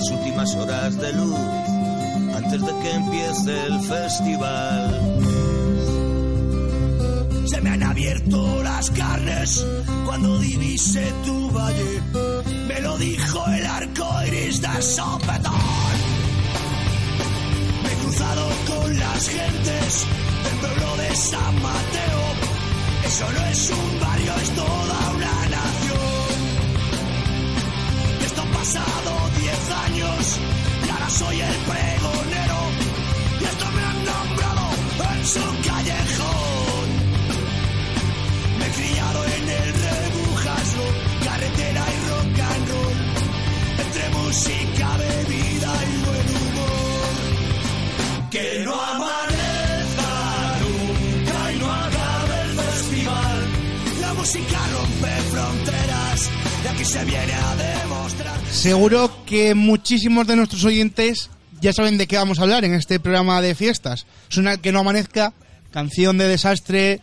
las últimas horas de luz antes de que empiece el festival. Se me han abierto las carnes cuando divise tu valle. Me lo dijo el arco iris de sopetón. Me he cruzado con las gentes del pueblo de San Mateo. Eso no es un barrio, es toda una nación. Esto han pasado diez años y ahora soy el pregonero. Y esto me han nombrado en su callejón. Seguro que muchísimos de nuestros oyentes ya saben de qué vamos a hablar en este programa de fiestas. Suena que no amanezca, canción de desastre,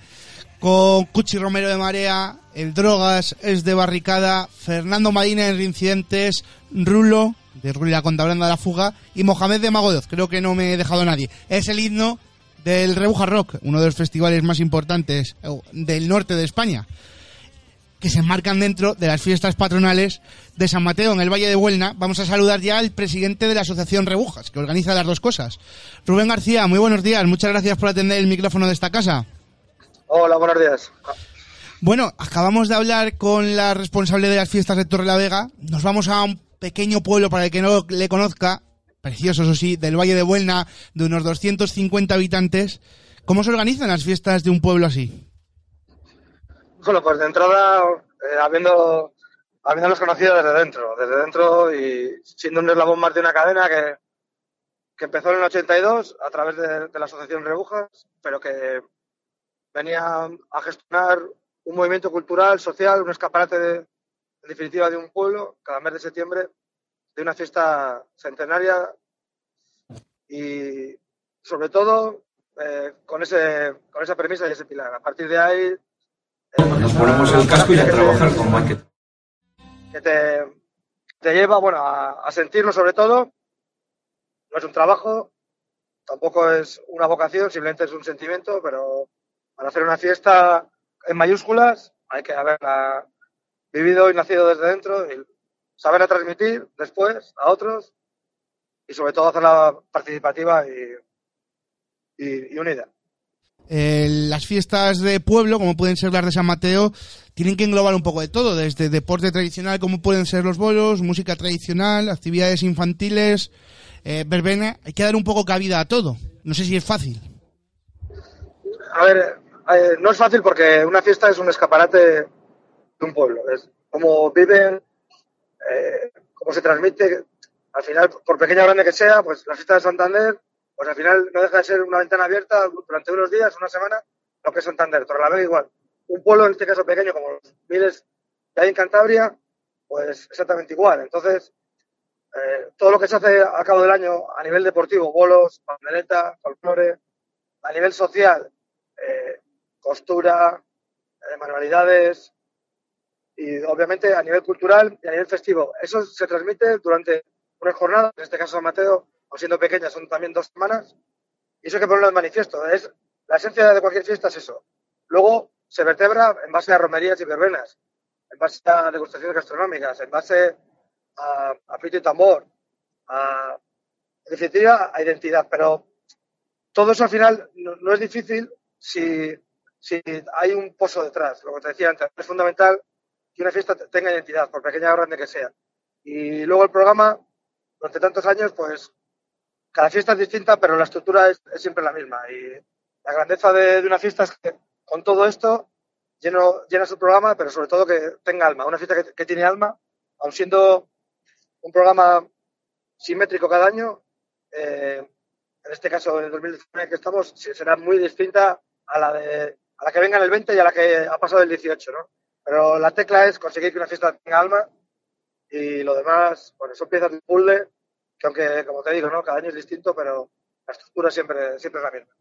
con Cuchi Romero de Marea, El Drogas es de Barricada, Fernando Marina en Reincidentes, Rulo de Rulo y la de la Fuga y Mohamed de Magodoz. Creo que no me he dejado nadie. Es el himno del Rebuja Rock, uno de los festivales más importantes eh, del norte de España que se enmarcan dentro de las fiestas patronales de San Mateo en el Valle de Buelna. Vamos a saludar ya al presidente de la Asociación Rebujas, que organiza las dos cosas. Rubén García, muy buenos días. Muchas gracias por atender el micrófono de esta casa. Hola, buenos días. Bueno, acabamos de hablar con la responsable de las fiestas de Torrelavega. Nos vamos a un pequeño pueblo para el que no le conozca, precioso eso sí, del Valle de Buelna, de unos 250 habitantes. ¿Cómo se organizan las fiestas de un pueblo así? Bueno, pues de entrada, eh, habiendo, habiéndonos conocido desde dentro, desde dentro y siendo un eslabón más de una cadena que, que empezó en el 82 a través de, la Asociación Rebujas, pero que venía a gestionar un movimiento cultural, social, un escaparate de, en definitiva de un pueblo, cada mes de septiembre, de una fiesta centenaria y sobre todo eh, con, ese, con esa premisa y ese pilar. A partir de ahí Nos ponemos el casco y a trabajar con marketing. que te, lleva bueno, a, a sentirlo sobre todo. No es un trabajo, tampoco es una vocación, simplemente es un sentimiento, pero para hacer una fiesta en mayúsculas hay que haberla vivido y nacido desde dentro y saberla transmitir después a otros y sobre todo hacerla participativa y unida. Eh, las fiestas de pueblo, como pueden ser las de San Mateo, tienen que englobar un poco de todo, desde deporte tradicional, como pueden ser los bolos, música tradicional, actividades infantiles, eh, verbena. Hay que dar un poco cabida a todo. No sé si es fácil. A ver, eh, no es fácil porque una fiesta es un escaparate de un pueblo. Es como viven, eh, cómo se transmite. Al final, por pequeña o grande que sea, pues la fiesta de Santander, pues al final no deja de ser una ventana abierta durante unos días, una semana, lo que es Santander. Torrelavega igual. Un pueblo, en este caso pequeño, como los miles que hay en Cantabria, pues exactamente igual. Entonces, eh, todo lo que se hace a cabo del año a nivel deportivo, bolos, pandereta, folclore, a nivel social, eh, costura, eh, manualidades y obviamente a nivel cultural y a nivel festivo. Eso se transmite durante unas jornadas, en este caso San Mateo, o siendo pequeñas, son también dos semanas, y eso hay que ponerlo en manifiesto. Es, la esencia de cualquier fiesta es eso. Luego se vertebra en base a romerías y verbenas, en base a degustaciones gastronómicas, en base a, a pito y tambor, a, en definitiva, a identidad. Pero todo eso al final no, no es difícil si, si hay un pozo detrás. Lo que te decía antes, es fundamental que una fiesta tenga identidad, por pequeña o grande que sea. Y luego el programa, durante tantos años, pues cada fiesta es distinta, pero la estructura es, siempre la misma. Y la grandeza de, una fiesta es que con todo esto lleno, llena su programa, pero sobre todo que tenga alma. Una fiesta que, tiene alma, aun siendo un programa simétrico cada año, eh, en este caso en el 2019 que estamos, será muy distinta a la, que venga en el 20 y a la que ha pasado el 18, ¿no? Pero la tecla es conseguir que una fiesta tenga alma y lo demás, bueno, son piezas de puzzle que aunque, como te digo, ¿no? Cada año es distinto, pero la estructura siempre, siempre es la misma.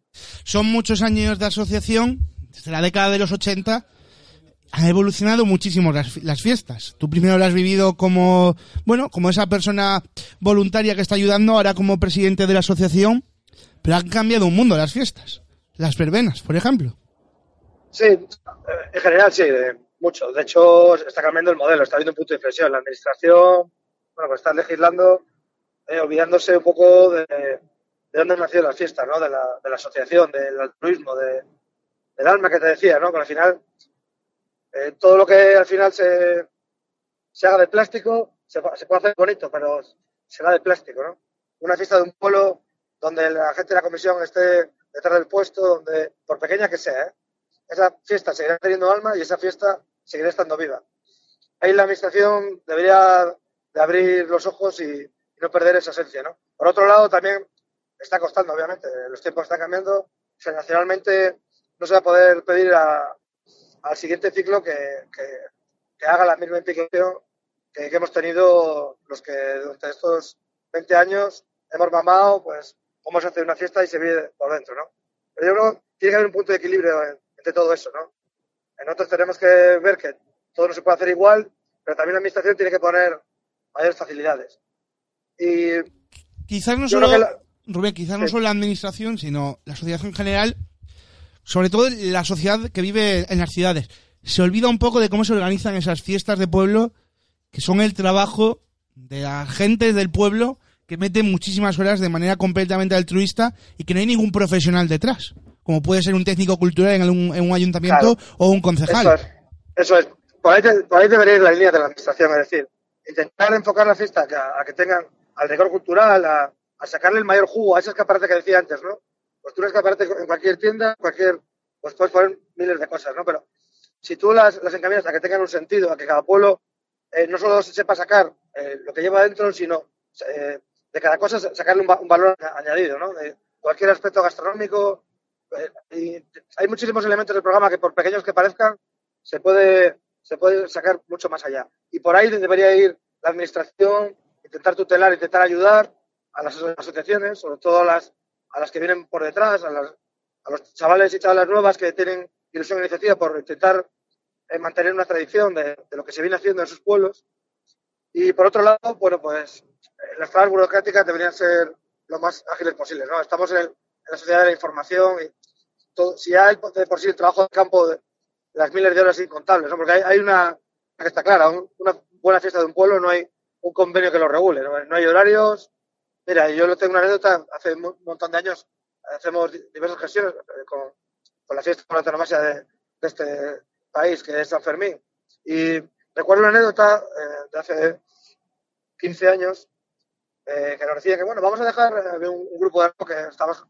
Son muchos años de asociación, desde la década de los 80, ha evolucionado muchísimo las, las, fiestas. Tú primero lo has vivido como, bueno, como esa persona voluntaria que está ayudando, ahora como presidente de la asociación, pero han cambiado un mundo las fiestas. Las verbenas, por ejemplo. Sí, en general sí, mucho. De hecho, está cambiando el modelo, está habiendo un punto de inflexión. La administración, bueno, pues está legislando, eh, olvidándose un poco de, de dónde nació la fiesta, ¿no? De la, asociación, del altruismo, de, del alma que te decía, ¿no? Que al final eh, todo lo que al final se, se haga de plástico se, se, puede hacer bonito, pero será de plástico, ¿no? Una fiesta de un pueblo donde la gente de la comisión esté detrás del puesto, donde, por pequeña que sea, ¿eh? esa fiesta seguirá teniendo alma y esa fiesta seguirá estando viva. Ahí la administración debería de abrir los ojos y, y no perder esa esencia, ¿no? Por otro lado, también está costando, obviamente, los tiempos están cambiando, generacionalmente no se va a poder pedir a, al siguiente ciclo que, que, que haga la misma implicación que, que, hemos tenido los que durante estos 20 años hemos mamado, pues, cómo se hace una fiesta y se vive por dentro, ¿no? Pero yo creo que tiene que haber un punto de equilibrio entre todo eso, ¿no? Nosotros tenemos que ver que todo no se puede hacer igual, pero también la administración tiene que poner mayores facilidades. Y quizás no solo, la... Rubén, quizás sí. no solo la administración, sino la sociedad en general sobre todo la sociedad que vive en las ciudades. Se olvida un poco de cómo se organizan esas fiestas de pueblo, que son el trabajo de la gente del pueblo que mete muchísimas horas de manera completamente altruista y que no hay ningún profesional detrás, como puede ser un técnico cultural en un, en un ayuntamiento claro. o un concejal. Eso es. Eso es. Por, ahí te, por ahí debería ir la línea de la administración, es decir, intentar enfocar la fiesta a que tengan al rigor cultural, a, a sacarle el mayor jugo a ese escaparate que decía antes, ¿no? pues tú eres escaparate en cualquier tienda, cualquier, pues puedes poner miles de cosas, ¿no? Pero si tú las, las encaminas a que tengan un sentido, a que cada pueblo eh, no solo se sepa sacar eh, lo que lleva dentro, sino eh, de cada cosa sacarle un, un, valor añadido, ¿no? De cualquier aspecto gastronómico. Eh, y hay muchísimos elementos del programa que por pequeños que parezcan, se puede, se puede sacar mucho más allá. Y por ahí debería ir la administración, intentar tutelar, intentar ayudar a las asociaciones, sobre todo a las a las que vienen por detrás, a, los chavales y chavalas nuevas que tienen ilusión e iniciativa por intentar eh, mantener una tradición de, lo que se viene haciendo en sus pueblos. Y por otro lado, bueno, pues eh, las trabas burocráticas deberían ser lo más ágiles posibles, ¿no? Estamos en, la sociedad de la información y si ya de por sí el trabajo de campo de, las miles de horas incontables, ¿no? Porque hay, una que está clara, un, una buena fiesta de un pueblo no hay un convenio que lo regule, ¿no? no hay horarios, Mira, yo lo tengo una anécdota, hace un montón de años hacemos diversas gestiones con, con la fiesta autonomía de, de, este país, que es San Fermín. Y recuerdo una anécdota eh, de hace 15 años eh, que nos decía que, bueno, vamos a dejar eh, un, un, grupo de que estábamos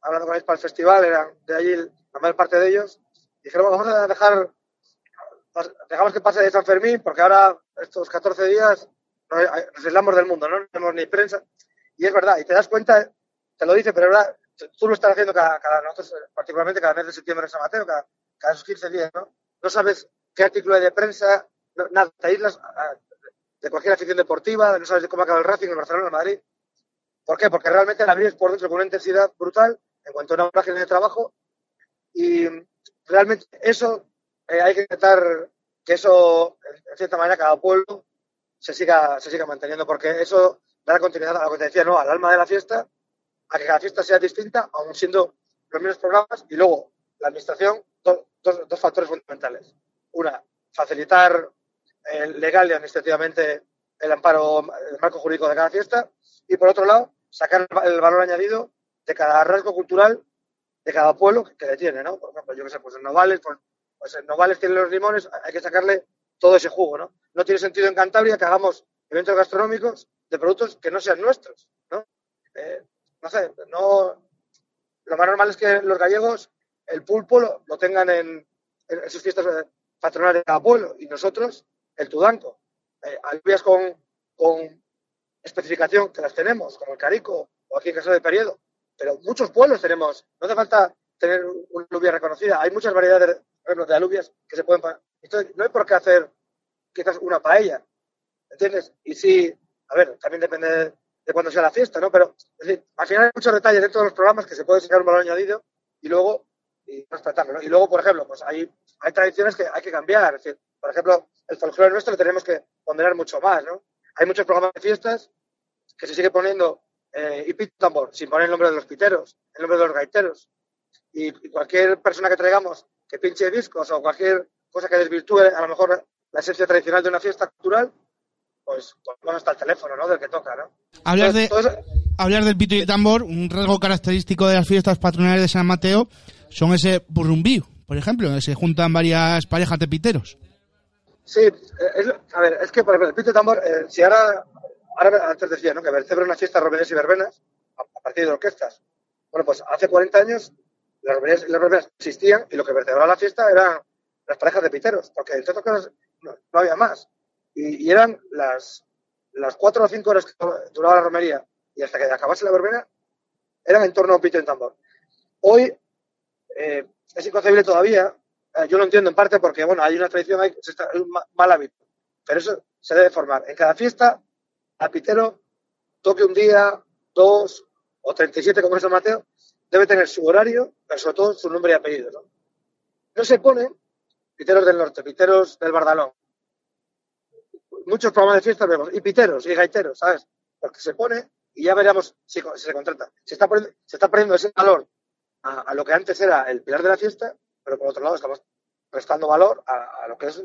hablando con ellos para el festival, eran de allí la mayor parte de ellos, dijeron, vamos a dejar, dejamos que pase de San Fermín, porque ahora estos 14 días nos aislamos del mundo, ¿no? No tenemos ni prensa. Y es verdad, y te das cuenta, te lo dice, pero verdad, tú lo estás haciendo cada, cada nosotros, particularmente cada mes de septiembre en San Mateo, cada, cada esos 15 días, ¿no? No sabes qué artículo hay de prensa, no, nada, te aíslas de cualquier afición deportiva, no sabes de cómo acaba el Racing, el Barcelona, el Madrid. ¿Por qué? Porque realmente la vives por dentro con una intensidad brutal en cuanto a una página de trabajo y realmente eso eh, hay que intentar que eso, en cierta manera, cada pueblo se siga, se siga manteniendo, porque eso dar continuidad a lo que te decía, ¿no? Al alma de la fiesta, a que cada fiesta sea distinta, aún siendo los mismos programas, y luego la administración, do, dos, dos, factores fundamentales. Una, facilitar eh, legal y administrativamente el amparo, el marco jurídico de cada fiesta, y por otro lado, sacar el valor añadido de cada rasgo cultural de cada pueblo que, que le tiene, ¿no? Por ejemplo, yo que sé, pues en Novales, pues, pues en Novales tiene los limones, hay que sacarle todo ese jugo, ¿no? No tiene sentido en Cantabria que hagamos eventos gastronómicos de productos que no sean nuestros, ¿no? Eh, no sé, no, lo más normal es que los gallegos el pulpo lo, tengan en, en, sus fiestas patronales de cada pueblo y nosotros el tudanco. Eh, alubias con, con especificación que las tenemos, como el carico o aquí en Casa de Periodo, pero muchos pueblos tenemos, no hace falta tener una alubia reconocida, hay muchas variedades de, de alubias que se pueden... No hay por qué hacer quizás una paella, ¿entiendes? Y si a ver, también depende de, cuándo sea la fiesta, ¿no? Pero, decir, al final hay muchos detalles dentro de los programas que se puede sacar un valor añadido y luego y respetarlo. ¿no? Y luego, por ejemplo, pues hay, hay tradiciones que hay que cambiar. Decir, por ejemplo, el folclore nuestro lo tenemos que ponderar mucho más, ¿no? Hay muchos programas de fiestas que se sigue poniendo eh, y pito tambor, sin poner el nombre de los piteros, el nombre de los gaiteros. Y, y cualquier persona que traigamos que pinche discos o cualquier cosa que desvirtúe a lo mejor la esencia tradicional de una fiesta cultural, pues, pues bueno, está el teléfono, ¿no? Del que toca, ¿no? Hablas de, Entonces, todo eso- hablar del pito y el tambor, un rasgo característico de las fiestas patronales de San Mateo son ese burrumbío, por ejemplo, donde se juntan varias parejas de piteros. Sí, es- a ver, es que por ejemplo, el pito y tambor, eh, si ahora, ahora antes decía, ¿no? Que celebra una fiesta romerías y verbenas a, a partir de orquestas. Bueno, pues hace 40 años las romerías y las verbenas existían y lo que vertebraba la fiesta eran las parejas de piteros, porque entre otras cosas no, no había más. Y, y eran las, las cuatro o cinco horas que duraba la romería y hasta que acabase la verbena, eran en torno a un pito un tambor. Hoy eh, es inconcebible todavía. Eh, yo lo entiendo en parte porque, bueno, hay una tradición, hay, está- hay un ma- mal hábito. Pero eso se debe formar. En cada fiesta, al pitero toque un día, dos o 37 como es Mateo, debe tener su horario, pero sobre todo su nombre y apellido. No, no se ponen piteros del norte, piteros del Bardalón. Muchos programas de fiestas vemos, y piteros, y gaiteros, ¿sabes? Porque se pone y ya veremos si, si se contrata. Se está poniendo, se está ese valor a, a lo que antes era el pilar de la fiesta, pero por otro lado estamos restando valor a, a lo que es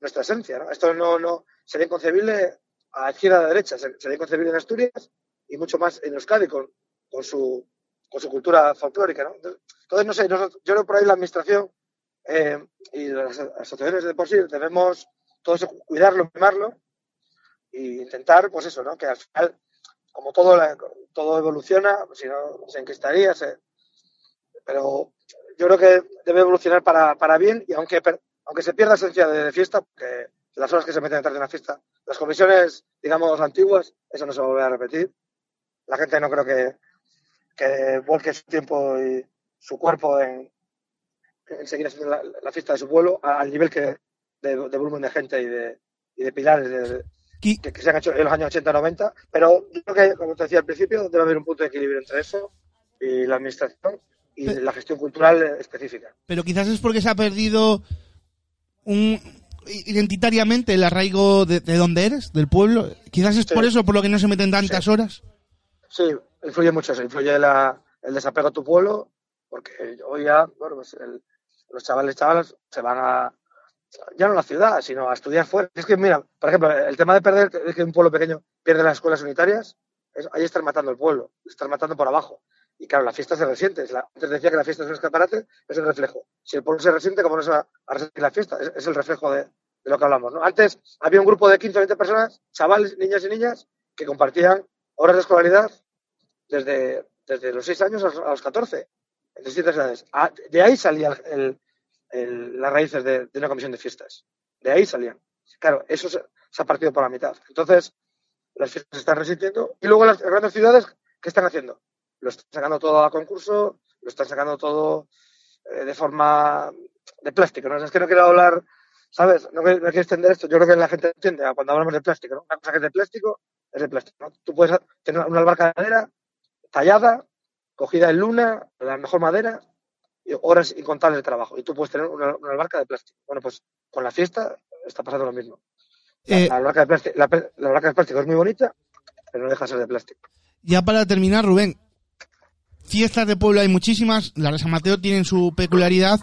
nuestra esencia. ¿no? Esto no, no sería inconcebible a izquierda a derecha, se- sería inconcebible en Asturias y mucho más en Euskadi con, con, su, con su cultura folclórica. ¿no? Entonces, no sé, yo creo por ahí la administración eh, y las asociaciones de por sí debemos todo eso cuidarlo, mimarlo e intentar, pues eso, ¿no? que al final, como todo, la- todo evoluciona, si no se enquistaría, se, pero yo creo que debe evolucionar para, para bien y aunque, aunque se pierda esencia de, de fiesta, porque las horas que se meten detrás de una fiesta, las comisiones, digamos, antiguas, eso no se va a repetir. La gente no creo que, que vuelque su tiempo y su cuerpo en seguir haciendo la, la fiesta de su pueblo al nivel que de, de volumen de gente y de, y de pilares de- que, que se han hecho en los años 80-90, pero yo creo que, como te decía al principio, debe haber un punto de equilibrio entre eso y la administración y la gestión cultural específica. Pero quizás es porque se ha perdido un identitariamente el arraigo de, de donde eres, del pueblo. Quizás es Sí. por eso por lo que no se meten tantas Sí. horas. Sí, influye mucho eso, influye la- el desapego a tu pueblo, porque hoy ya, bueno, pues el- los chavales chavalas se van a, ya no a la ciudad, sino a estudiar fuera. Es que, mira, por ejemplo, el tema de perder, es que un pueblo pequeño pierde las escuelas unitarias, es- ahí están matando el pueblo, están matando por abajo. Y claro, la fiesta se resiente. Antes decía que la fiesta es un escaparate, es el reflejo. Si el pueblo se resiente, ¿cómo no se va a resentir la fiesta? Es, el reflejo de, de lo que hablamos. ¿no? Antes había un grupo de 15 o 20 personas, chavales, niñas y niñas, que compartían horas de escolaridad desde, desde los 6 años a los, a los 14, en distintas edades. Ah, de ahí salían el- las raíces de, una comisión de fiestas. De ahí salían. Claro, eso se, ha partido por la mitad. Entonces, las fiestas se están resintiendo. Y luego las grandes ciudades, ¿qué están haciendo? Lo están sacando todo a concurso, lo están sacando todo eh, de forma de plástico. ¿no? Es que no quiero hablar, ¿sabes? No, quiero- extender esto. Yo creo que la gente entiende ah, cuando hablamos de plástico. Una cosa que es de plástico es de plástico. ¿no? Tú puedes tener una albarca de madera tallada, cogida en luna, la mejor madera, y horas incontables de trabajo. Y tú puedes tener una, una albarca de plástico. Bueno, pues con la fiesta está pasando lo mismo. La, Eh, la albarca de plástico, la, la albarca de plástico es muy bonita, pero no deja de ser de plástico. Ya para terminar, Rubén, fiestas de pueblo hay muchísimas, las de San Mateo tienen su peculiaridad,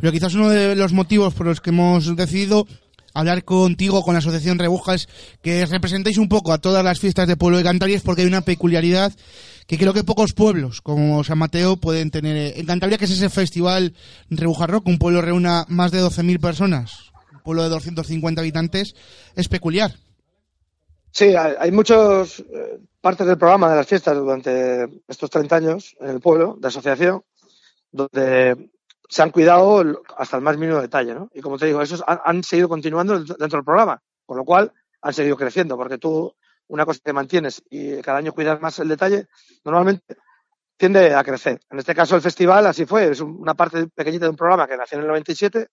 pero quizás uno de los motivos por los que hemos decidido hablar contigo, con la Asociación Rebuja, es que representéis un poco a todas las fiestas de pueblo de Cantabria, es porque hay una peculiaridad que creo que pocos pueblos como San Mateo pueden tener. En Cantabria, que es ese festival Rebuja Rock, un pueblo reúna más de 12.000 personas, un pueblo de 250 habitantes, es peculiar. Sí, hay, hay muchas eh, partes del programa de las fiestas durante estos 30 años en el pueblo de asociación donde se han cuidado hasta el más mínimo detalle, ¿no? Y como te digo, esos han, seguido continuando dentro del programa, con lo cual han seguido creciendo, porque tú una cosa que mantienes y cada año cuidas más el detalle, normalmente tiende a crecer. En este caso el festival así fue, es un- una parte pequeñita de un programa que nació en el 97,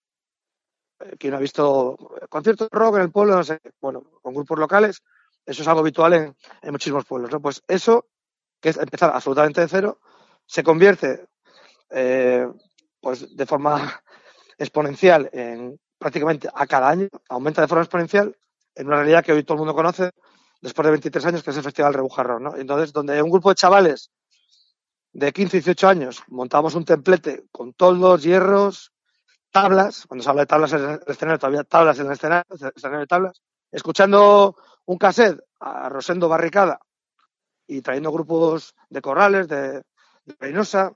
eh, quien no ha visto conciertos de rock en el pueblo, no sé, bueno, con grupos locales, eso es algo habitual en, en muchísimos pueblos, ¿no? Pues eso, que es empezar absolutamente de cero, se convierte eh, pues de forma exponencial en prácticamente a cada año, aumenta de forma exponencial en una realidad que hoy todo el mundo conoce después de 23 años, que es el Festival Rebujarrón, ¿no? Entonces, donde un grupo de chavales de 15, 18 años montamos un templete con toldos, hierros, tablas, cuando se habla de tablas en el escenario, todavía tablas en el escenario, escenario de tablas, escuchando un cassette a Rosendo Barricada y trayendo grupos de corrales, de, de Reynosa,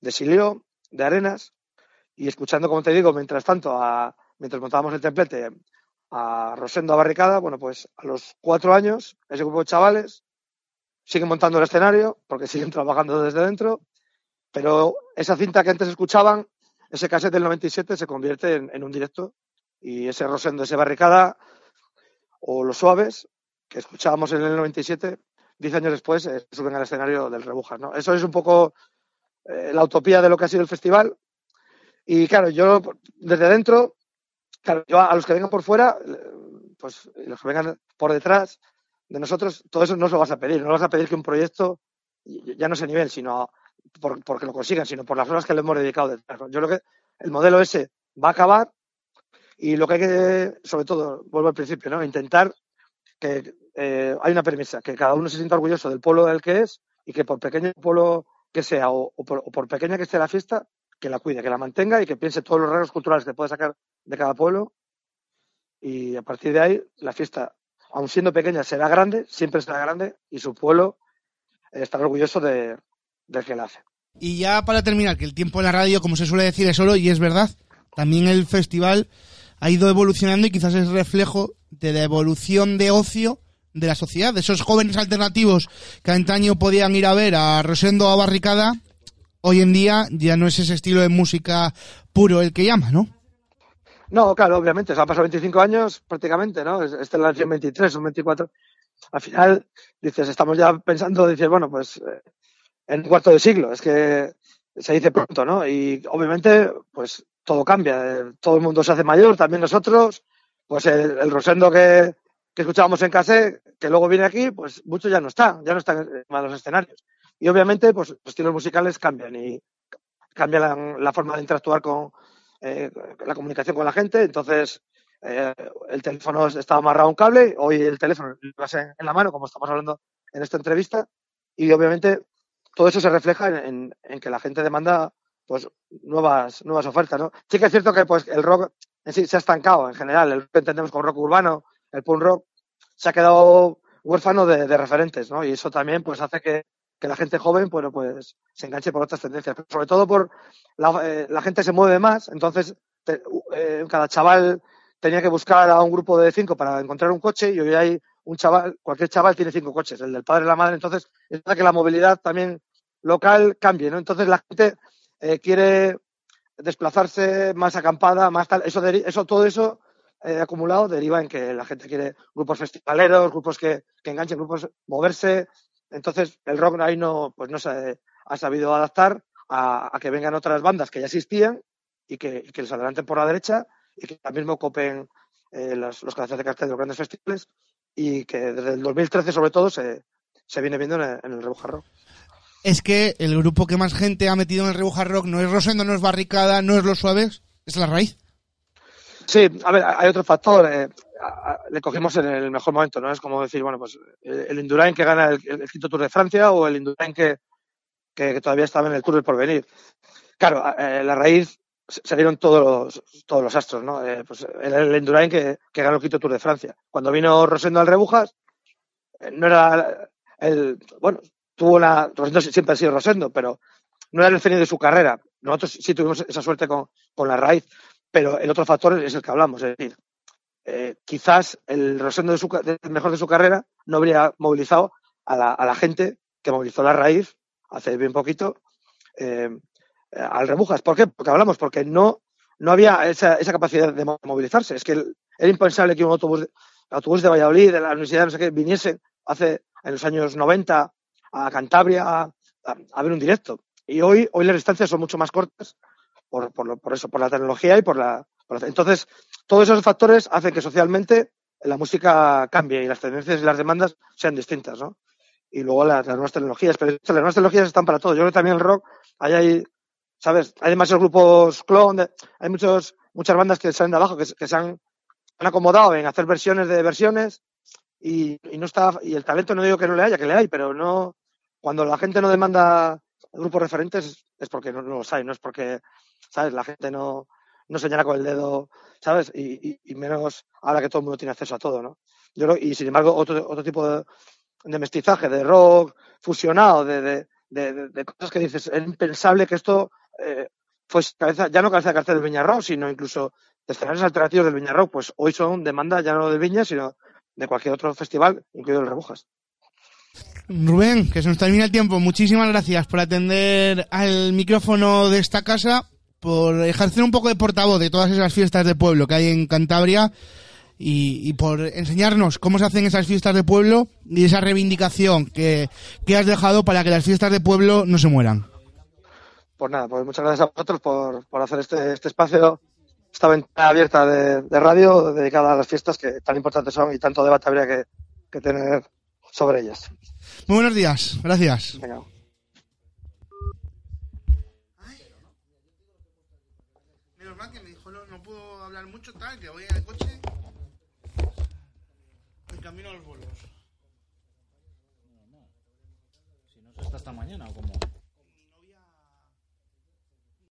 de Silió, de Arenas, y escuchando, como te digo, mientras tanto, a, mientras montábamos el templete a Rosendo Barricada, bueno, pues a los cuatro años, ese grupo de chavales siguen montando el escenario porque siguen trabajando desde dentro, pero esa cinta que antes escuchaban, ese cassette del 97 se convierte en, en un directo y ese Rosendo, ese Barricada o Los Suaves que escuchábamos en el 97, diez años después eh, suben al escenario del Rebujas, ¿no? Eso es un poco eh, la utopía de lo que ha sido el festival y claro, yo desde dentro, claro, yo a los que vengan por fuera, pues los que vengan por detrás de nosotros, todo eso no se lo vas a pedir. No vas a pedir que un proyecto, ya no es ese nivel, sino por, porque lo consigan, sino por las horas que le hemos dedicado detrás. Yo creo que el modelo ese va a acabar y lo que hay que, sobre todo, vuelvo al principio, ¿no? Intentar que eh, hay una premisa, que cada uno se sienta orgulloso del pueblo del que es y que por pequeño pueblo que sea o, por, o por pequeña que esté la fiesta, que la cuide, que la mantenga y que piense todos los rasgos culturales que puede sacar de cada pueblo. Y a partir de ahí, la fiesta, aun siendo pequeña, será grande, siempre será grande y su pueblo estará orgulloso de, de que la hace. Y ya para terminar, que el tiempo en la radio, como se suele decir, es solo, y es verdad, también el festival ha ido evolucionando y quizás es reflejo de la evolución de ocio de la sociedad, de esos jóvenes alternativos que antaño podían ir a ver a Rosendo a Barricada, hoy en día ya no es ese estilo de música puro el que llama, ¿no? No, claro, obviamente, se han pasado 25 años prácticamente, ¿no? Este es la 23 o 24. Al final, dices, estamos ya pensando, dices, bueno, pues eh, en un cuarto de siglo, es que se dice pronto, ¿no? Y obviamente, pues todo cambia, todo el mundo se hace mayor, también nosotros, pues el, el Rosendo que, que escuchábamos en cassette, que luego viene aquí, pues mucho ya no está, ya no está en los escenarios. Y obviamente, pues los estilos musicales cambian y cambia la, la forma de interactuar con eh, la comunicación con la gente. Entonces, eh, el teléfono estaba amarrado a un cable, hoy el teléfono lo en, en, la mano, como estamos hablando en esta entrevista, y obviamente todo eso se refleja en, en, en, que la gente demanda pues nuevas, nuevas ofertas, ¿no? Sí que es cierto que pues el rock en sí se ha estancado en general, el que entendemos como rock urbano, el punk rock, se ha quedado huérfano de, referentes, ¿no? Y eso también pues hace que, que la gente joven, bueno, pues se enganche por otras tendencias, pero sobre todo por la, eh, la gente se mueve más, entonces eh, cada chaval tenía que buscar a un grupo de cinco para encontrar un coche y hoy hay un chaval, cualquier chaval tiene cinco coches, el del padre y la madre, entonces es que la movilidad también local cambie, ¿no? Entonces la gente eh, quiere desplazarse más acampada, más tal, eso, eso todo eso eh, acumulado deriva en que la gente quiere grupos festivaleros, grupos que, que enganchen, grupos moverse, entonces el rock ahí no, pues no se ha sabido adaptar a, que vengan otras bandas que ya existían y que, les adelanten por la derecha y que también mismo copen eh, los, los cabezas de cartel de los grandes festivales y que desde el 2013 sobre todo se, se viene viendo en el, en el Rebuja Rock. Es que el grupo que más gente ha metido en el Rebuja Rock no es Rosendo, no es Barricada, no es Los Suaves, es La Raíz. Sí, a ver, hay otro factor. Eh, le cogimos en el mejor momento, ¿no? Es como decir, bueno, pues el, Indurain que gana el, quinto Tour de Francia o el Indurain que, que, todavía estaba en el Tour del Porvenir. Claro, eh, la raíz se dieron todos los, todos los astros, ¿no? Eh, pues el, el Indurain que, que ganó el quinto Tour de Francia. Cuando vino Rosendo al Rebujas, eh, no era el, bueno, tuvo una, Rosendo siempre ha sido Rosendo, pero no era el cenit de su carrera. Nosotros sí tuvimos esa suerte con, con la raíz, pero el otro factor es el que hablamos, es decir, eh, quizás el Rosendo de su, de, mejor de su carrera no habría movilizado a la, gente que movilizó la raíz hace bien poquito eh, al Rebujas. ¿Por qué? Porque hablamos, porque no, no había esa, esa capacidad de movilizarse. Es que era impensable que un autobús, autobús de Valladolid, de la universidad, no sé qué, viniese hace en los años 90 a Cantabria a, a ver un directo. Y hoy, hoy las distancias son mucho más cortas por, por, por eso, por la tecnología y por la, por la, Entonces, todos esos factores hacen que socialmente la música cambie y las tendencias y las demandas sean distintas, ¿no? Y luego las, nuevas tecnologías, pero las nuevas tecnologías están para todo. Yo creo que también el rock, ahí hay ¿sabes? Hay demasiados grupos clon, hay muchos, muchas bandas que salen de abajo, que, que se han, han acomodado en hacer versiones de versiones y, y no está, y el talento no digo que no le haya, que le hay, pero no, cuando la gente no demanda grupos referentes es porque no, no los hay, no es porque, ¿sabes? La gente no, no señala con el dedo, ¿sabes? Y, y- y menos ahora que todo el mundo tiene acceso a todo, ¿no? Yo creo, y sin embargo, otro, otro tipo de, de mestizaje, de rock fusionado, de, de, de, de- de cosas que dices, es impensable que esto eh, fuese cabeza, ya no cabeza de cartel del Viña Rock, sino incluso de escenarios alternativos del Viña Rock, pues hoy son demanda ya no del Viña, sino de cualquier otro festival, incluido el Rebujas. Rubén, que se nos termina el tiempo. Muchísimas gracias por atender al micrófono de esta casa, por ejercer un poco de portavoz de todas esas fiestas de pueblo que hay en Cantabria y, por enseñarnos cómo se hacen esas fiestas de pueblo y esa reivindicación que, que has dejado para que las fiestas de pueblo no se mueran. Pues nada, pues muchas gracias a vosotros por, por hacer este, este espacio, esta ventana abierta de, de radio dedicada a las fiestas que tan importantes son y tanto debate habría que, que tener sobre ellas. Muy buenos días, gracias. Venga. Menos mal que me dijo, no, no puedo hablar mucho, tal, que voy en el coche. En camino a los vuelos. Si no se está esta mañana o como.